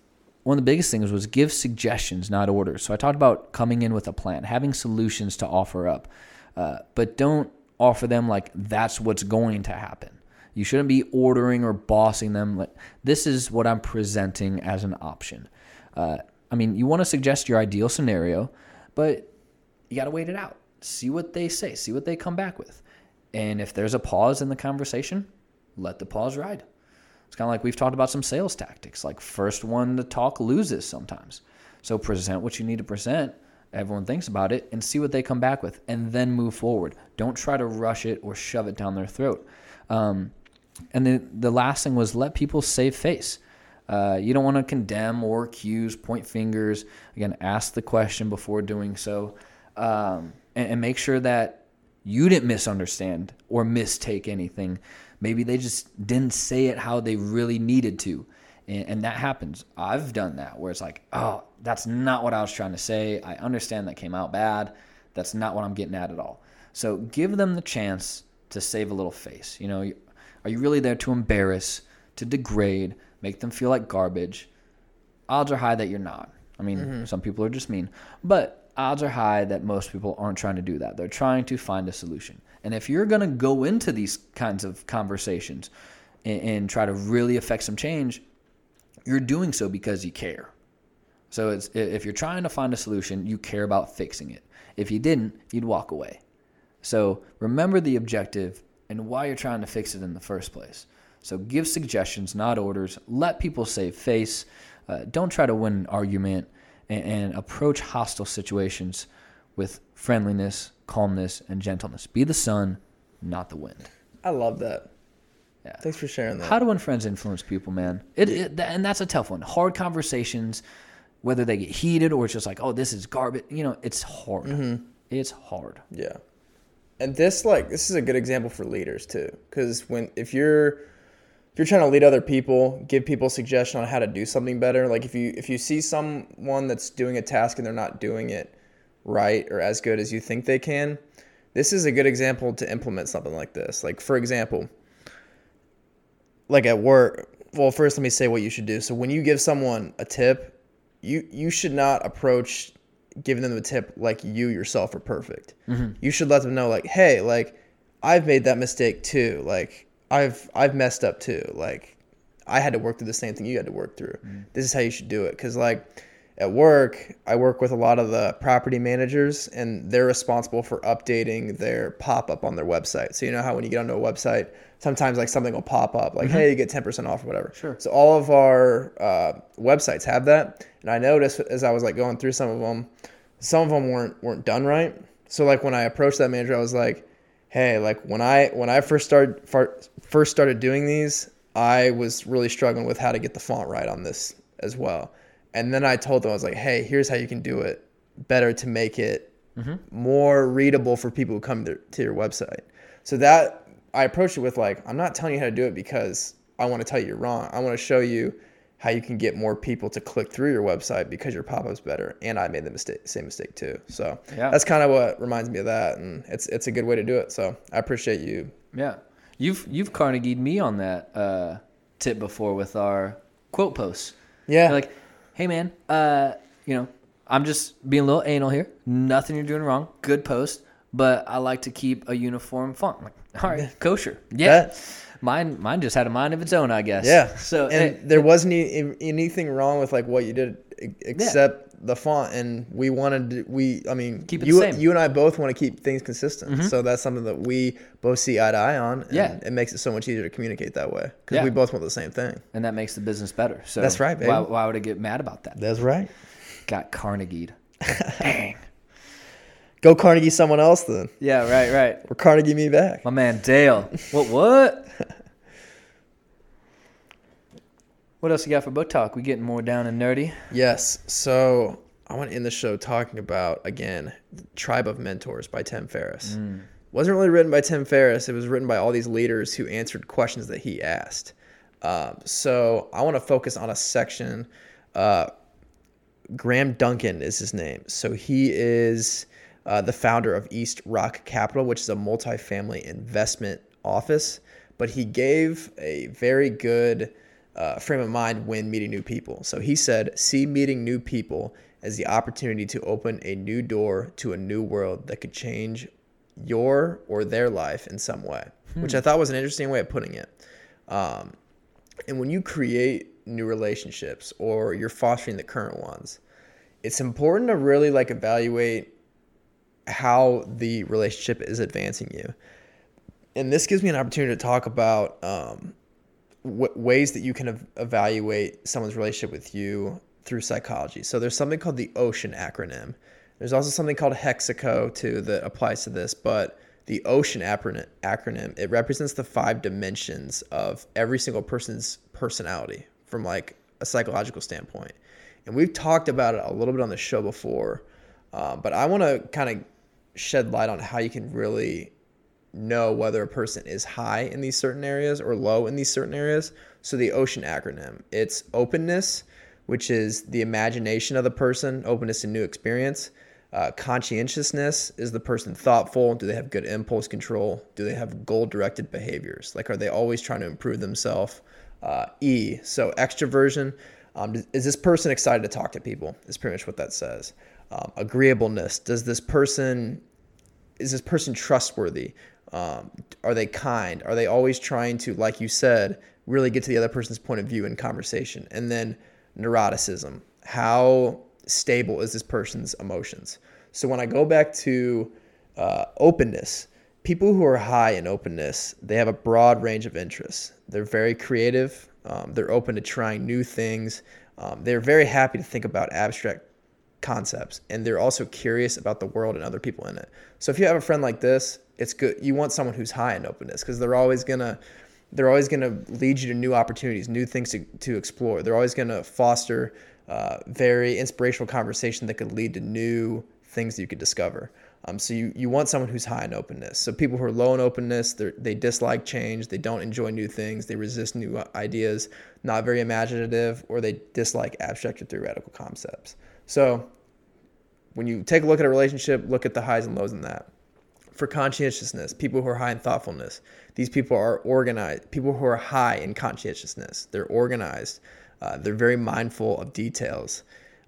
one of the biggest things was give suggestions, not orders. So I talked about coming in with a plan, having solutions to offer up, uh, but don't offer them like that's what's going to happen. You shouldn't be ordering or bossing them. Like this is what I'm presenting as an option. Uh, I mean, you want to suggest your ideal scenario, but you got to wait it out. See what they say, see what they come back with. And if there's a pause in the conversation, let the pause ride. It's kind of like we've talked about some sales tactics. Like, first one to talk loses sometimes. So, present what you need to present. Everyone thinks about it and see what they come back with, and then move forward. Don't try to rush it or shove it down their throat. Um, and then the last thing was let people save face. Uh, you don't want to condemn or accuse, point fingers. Again, ask the question before doing so, um, and, and make sure that you didn't misunderstand or mistake anything. Maybe they just didn't say it how they really needed to, and, and that happens. I've done that where it's like, oh, that's not what I was trying to say. I understand that came out bad. That's not what I'm getting at at all. So give them the chance to save a little face. You know, are you really there to embarrass, to degrade, make them feel like garbage? Odds are high that you're not. I mean, mm-hmm. some people are just mean, but odds are high that most people aren't trying to do that. They're trying to find a solution. And if you're going to go into these kinds of conversations and, and try to really affect some change, you're doing so because you care. So if you're trying to find a solution, you care about fixing it. If you didn't, you'd walk away. So remember the objective and why you're trying to fix it in the first place. So give suggestions, not orders. Let people save face. Uh, don't try to win an argument and, and approach hostile situations with friendliness, calmness, and gentleness. Be the sun, not the wind. I love that. Yeah. Thanks for sharing that. How do unfriends influence people, man? It, it and that's a tough one. Hard conversations, whether they get heated or it's just like, oh, this is garbage. You know, it's hard. Mm-hmm. It's hard. Yeah. And this like this is a good example for leaders too cuz when if you're if you're trying to lead other people, give people suggestion on how to do something better, like if you if you see someone that's doing a task and they're not doing it right or as good as you think they can, this is a good example to implement something like this. Like for example, like at work, well first let me say what you should do. So when you give someone a tip, you you should not approach giving them a tip like you yourself are perfect. Mm-hmm. You should let them know like, hey, like I've made that mistake too. Like I've I've messed up too. Like I had to work through the same thing you had to work through. Mm-hmm. This is how you should do it. Cause like at work, I work with a lot of the property managers and they're responsible for updating their pop up on their website. So you know how when you get onto a website, sometimes like something will pop up like, hey, you get 10% off or whatever. Sure. So all of our uh, websites have that. And I noticed as I was like going through some of them, some of them weren't weren't done right. So like when I approached that manager, I was like, "Hey, like when I when I first started first started doing these, I was really struggling with how to get the font right on this as well." And then I told them I was like, "Hey, here's how you can do it better to make it more readable for people who come to, to your website." So that I approached it with like, "I'm not telling you how to do it because I want to tell you you're wrong. I want to show you how you can get more people to click through your website because your pop-up's better and i made the mistake same mistake too so Yeah. that's kind of what reminds me of that and it's it's a good way to do it so i appreciate you Yeah, you've you've Carnegie'd me on that uh, tip before with our quote posts. yeah You're like, hey man, uh, you know, I'm just being a little anal here. Nothing you're doing wrong. Good post, but I like to keep a uniform font. I'm like, all right, kosher. Yeah. That- Mine mine just had a mind of its own, I guess. yeah So and it- there wasn't any, anything wrong with like what you did e- except the font and we wanted to, we i mean Keep it you the same. you and i both want to keep things consistent mm-hmm. so that's something that we both see eye to eye on and Yeah. it makes it so much easier to communicate that way because Yeah. we both want the same thing and that makes the business better. So That's right, baby. Why, why would I get mad about that? that's right Got Carnegie'd. Dang. go carnegie someone else then Yeah, right, right. or carnegie me back My man Dale. What? What? What else you got for book talk? We getting more down and nerdy. Yes. So I want to end the show talking about again, Tribe of Mentors by Tim Ferriss. wasn't really written by Tim Ferriss. It was written by all these leaders who answered questions that he asked. Um, so I want to focus on a section. Uh, Graham Duncan is his name. So he is uh, the founder of East Rock Capital, which is a multifamily investment office. But he gave a very good uh, frame of mind when meeting new people. So he said, see meeting new people as the opportunity to open a new door to a new world that could change your or their life in some way, which I thought was an interesting way of putting it. Um, and when you create new relationships or you're fostering the current ones, it's important to really like evaluate how the relationship is advancing you. And this gives me an opportunity to talk about um, w- ways that you can ev- evaluate someone's relationship with you through psychology. So there's something called the OCEAN acronym. There's also something called Hexaco too that applies to this, but the OCEAN acronym, it represents the five dimensions of every single person's personality from like a psychological standpoint. And we've talked about it a little bit on the show before, uh, but I want to kind of shed light on how you can really know whether a person is high in these certain areas or low in these certain areas. So the OCEAN acronym, it's openness, which is the imagination of the person, openness to new experience. Uh, conscientiousness is the person thoughtful? Do they have good impulse control? Do they have goal directed behaviors? Like, are they always trying to improve themselves? Uh, e, so extroversion. Um, is this person excited to talk to people? Is pretty much what that says. Um, agreeableness. Does this person is this person trustworthy? Um, are they kind? Are they always trying to, like you said, really get to the other person's point of view in conversation? And then neuroticism. How stable is this person's emotions? So when I go back to uh, openness, people who are high in openness, they have a broad range of interests. They're very creative. Um, they're open to trying new things. Um, they're very happy to think about abstract concepts and they're also curious about the world and other people in it. So if you have a friend like this, it's good. You want someone who's high in openness because they're always gonna they're always gonna lead you to new opportunities, new things to, to explore. They're always gonna foster uh, very inspirational conversation that could lead to new things that you could discover. Um, so you, you want someone who's high in openness. So people who are low in openness, they dislike change, they don't enjoy new things, they resist new ideas, not very imaginative, or they dislike abstract or theoretical concepts. So when you take a look at a relationship, look at the highs and lows in that. For conscientiousness, people who are high in thoughtfulness, these people are organized. People who are high in conscientiousness, they're organized. Uh, they're very mindful of details.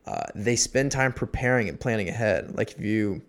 Uh, they spend time preparing and planning ahead. Like if you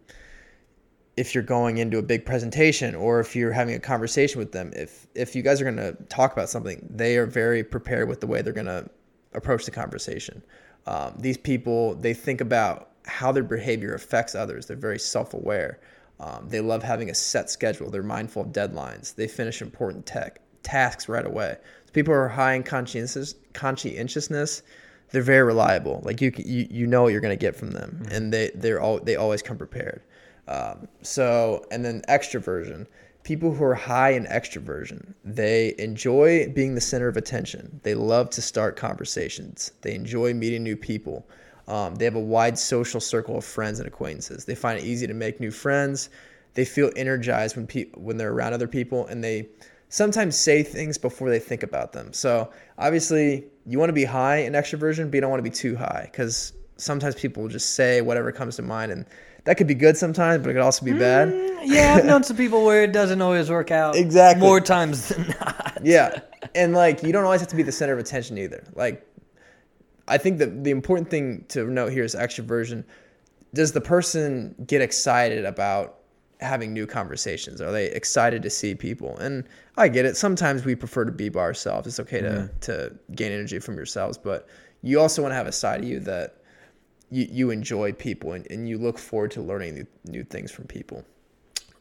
if you're going into a big presentation or if you're having a conversation with them, if if you guys are going to talk about something, they are very prepared with the way they're going to approach the conversation. Um, these people they think about how their behavior affects others. They're very self-aware. Um, they love having a set schedule. They're mindful of deadlines. They finish important tech tasks right away. So people who are high in conscientious, conscientiousness, they're very reliable. Like you, you, you know what you're going to get from them, mm-hmm. and they they're all they always come prepared. Um, so, and then extroversion. People who are high in extroversion, they enjoy being the center of attention. They love to start conversations. They enjoy meeting new people. Um, they have a wide social circle of friends and acquaintances. They find it easy to make new friends. They feel energized when pe- when they're around other people, and they sometimes say things before they think about them. So obviously, you want to be high in extroversion, but you don't want to be too high because sometimes people will just say whatever comes to mind and that could be good sometimes, but it could also be bad. Mm, yeah, I've known some people where it doesn't always work out. Exactly. More times than not. yeah. And like you don't always have to be the center of attention either. Like I think that the important thing to note here is extroversion. Does the person get excited about having new conversations? Are they excited to see people? And I get it. Sometimes we prefer to be by ourselves. It's okay to mm-hmm. to gain energy from yourselves, but you also want to have a side of you that you, you enjoy people and, and you look forward to learning new, new things from people.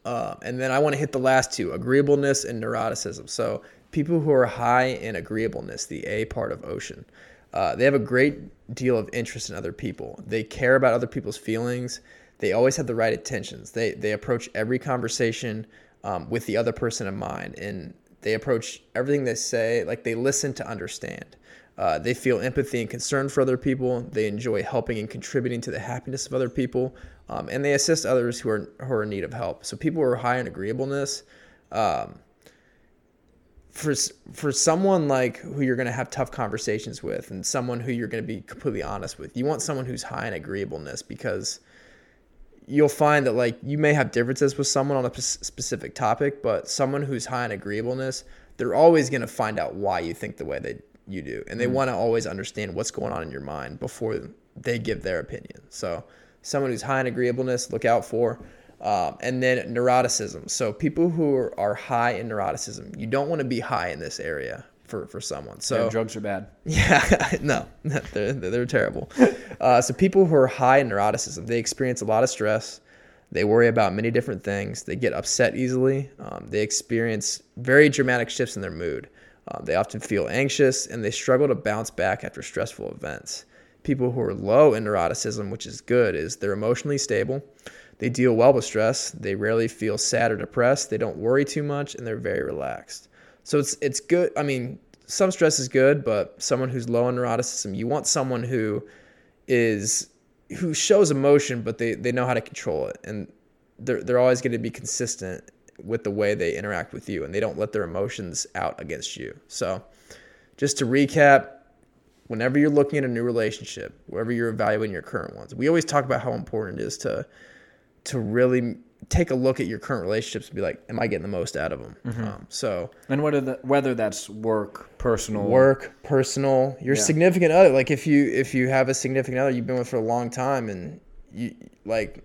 Uh, and then I want to hit the last two agreeableness and neuroticism. So, people who are high in agreeableness, the A part of ocean, uh, they have a great deal of interest in other people. They care about other people's feelings. They always have the right intentions. They, they approach every conversation um, with the other person in mind. And they approach everything they say, like they listen to understand. Uh, they feel empathy and concern for other people. They enjoy helping and contributing to the happiness of other people, um, and they assist others who are who are in need of help. So people who are high in agreeableness, um, for for someone like who you're going to have tough conversations with, and someone who you're going to be completely honest with, you want someone who's high in agreeableness because you'll find that like you may have differences with someone on a p- specific topic, but someone who's high in agreeableness, they're always going to find out why you think the way that you do, and they mm want to always understand what's going on in your mind before they give their opinion. So, someone who's high in agreeableness, look out for. Um, and then neuroticism. So people who are, are high in neuroticism, you don't want to be high in this area for, for someone. So yeah, drugs are bad. Yeah, no, they're, they're terrible. Uh, so people who are high in neuroticism, they experience a lot of stress. They worry about many different things. They get upset easily. Um, they experience very dramatic shifts in their mood. Uh, they often feel anxious and they struggle to bounce back after stressful events. People who are low in neuroticism, which is good, is they're emotionally stable. They deal well with stress. They rarely feel sad or depressed. They don't worry too much and they're very relaxed. So it's it's good. I mean, some stress is good, but someone who's low in neuroticism, you want someone who is who shows emotion, but they, they know how to control it. And they're, they're always going to be consistent with the way they interact with you and they don't let their emotions out against you. So, just to recap, whenever you're looking at a new relationship, wherever you're evaluating your current ones, we always talk about how important it is to to really take a look at your current relationships and be like, am I getting the most out of them? Mm-hmm. Um, so, and whether the, whether that's work, personal, work, personal, your yeah. significant other. Like if you if you have a significant other you've been with for a long time and you like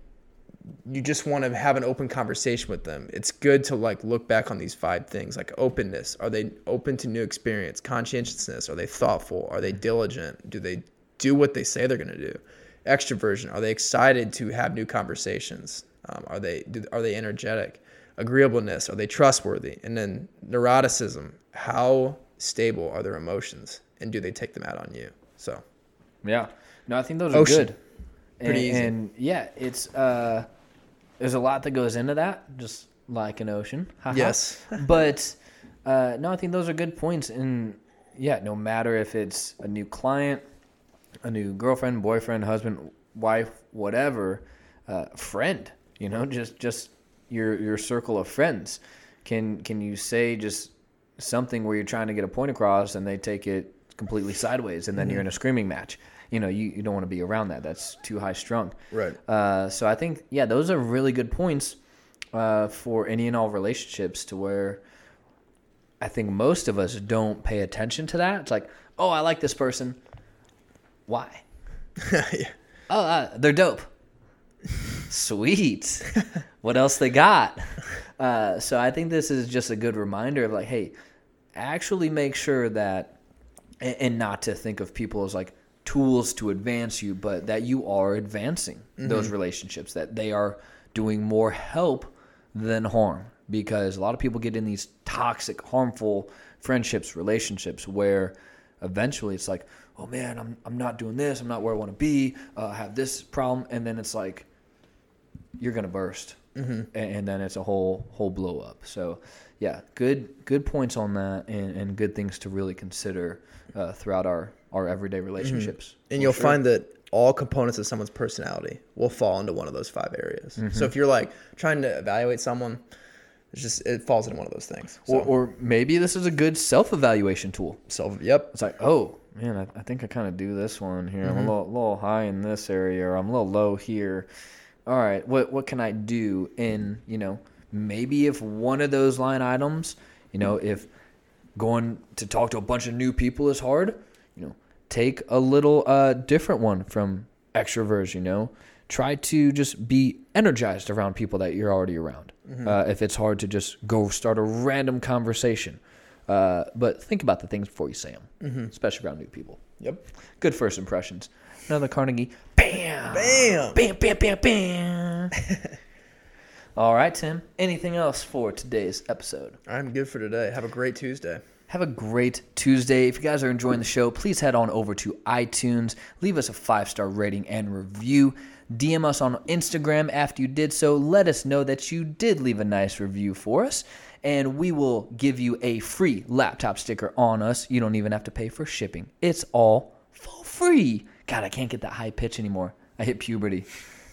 you just want to have an open conversation with them. It's good to like look back on these five things like openness. Are they open to new experience? Conscientiousness. Are they thoughtful? Are they diligent? Do they do what they say they're going to do? Extroversion. Are they excited to have new conversations? Um, are they are they energetic? Agreeableness. Are they trustworthy? And then neuroticism. How stable are their emotions? And do they take them out on you? So, yeah. No, I think those are good. Pretty and, easy. and yeah, it's uh, there's a lot that goes into that, just like an ocean. Haha. Yes. but uh, no, I think those are good points. And yeah, no matter if it's a new client, a new girlfriend, boyfriend, husband, wife, whatever, uh, friend, you know, just just your your circle of friends. Can can you say just something where you're trying to get a point across and they take it completely sideways and then you're in a screaming match? You know, you, you don't want to be around that. That's too high strung. Right. Uh, so I think yeah, those are really good points uh, for any and all relationships to where I think most of us don't pay attention to that. It's like, oh, I like this person. Why? yeah. Oh, uh, they're dope. Sweet. what else they got? Uh, so I think this is just a good reminder of like, hey, actually make sure that, and, and not to think of people as like tools to advance you, but that you are advancing those relationships, that they are doing more help than harm. Because a lot of people get in these toxic, harmful friendships, relationships where eventually it's like, oh man, I'm, I'm not doing this. I'm not where I want to be. Uh, I have this problem. And then it's like, you're going to burst. Mm-hmm. And, and then it's a whole, whole blow up. So yeah, good, good points on that and, and good things to really consider uh, throughout our, our everyday relationships. And you'll find that all components of someone's personality will fall into one of those five areas. Mm-hmm. So if you're like trying to evaluate someone, it's just it falls into one of those things. So, Or, or maybe this is a good self evaluation tool. self, yep, It's like, oh man, I, I think I kind of do this one here. I'm a little, little high in this area, or I'm a little low here. All right, what what can I do? And you know, maybe if one of those line items, you know, if going to talk to a bunch of new people is hard, you know, take a little uh, different one from extroverts. You know, try to just be energized around people that you're already around. Uh, if it's hard to just go start a random conversation, uh, but think about the things before you say them, especially around new people. yep, Good first impressions. Another Carnegie. Bam. bam. Bam, bam, bam, bam. All right, Tim. Anything else for today's episode? I'm good for today. Have a great Tuesday. Have a great Tuesday. If you guys are enjoying the show, please head on over to iTunes, leave us a five star rating and review. DM us on Instagram after you did so. Let us know that you did leave a nice review for us, and we will give you a free laptop sticker on us. You don't even have to pay for shipping, it's all for free. God, I can't get that high pitch anymore. I hit puberty.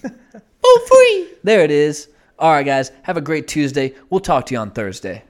oh, free! There it is. All right, guys, have a great Tuesday. We'll talk to you on Thursday.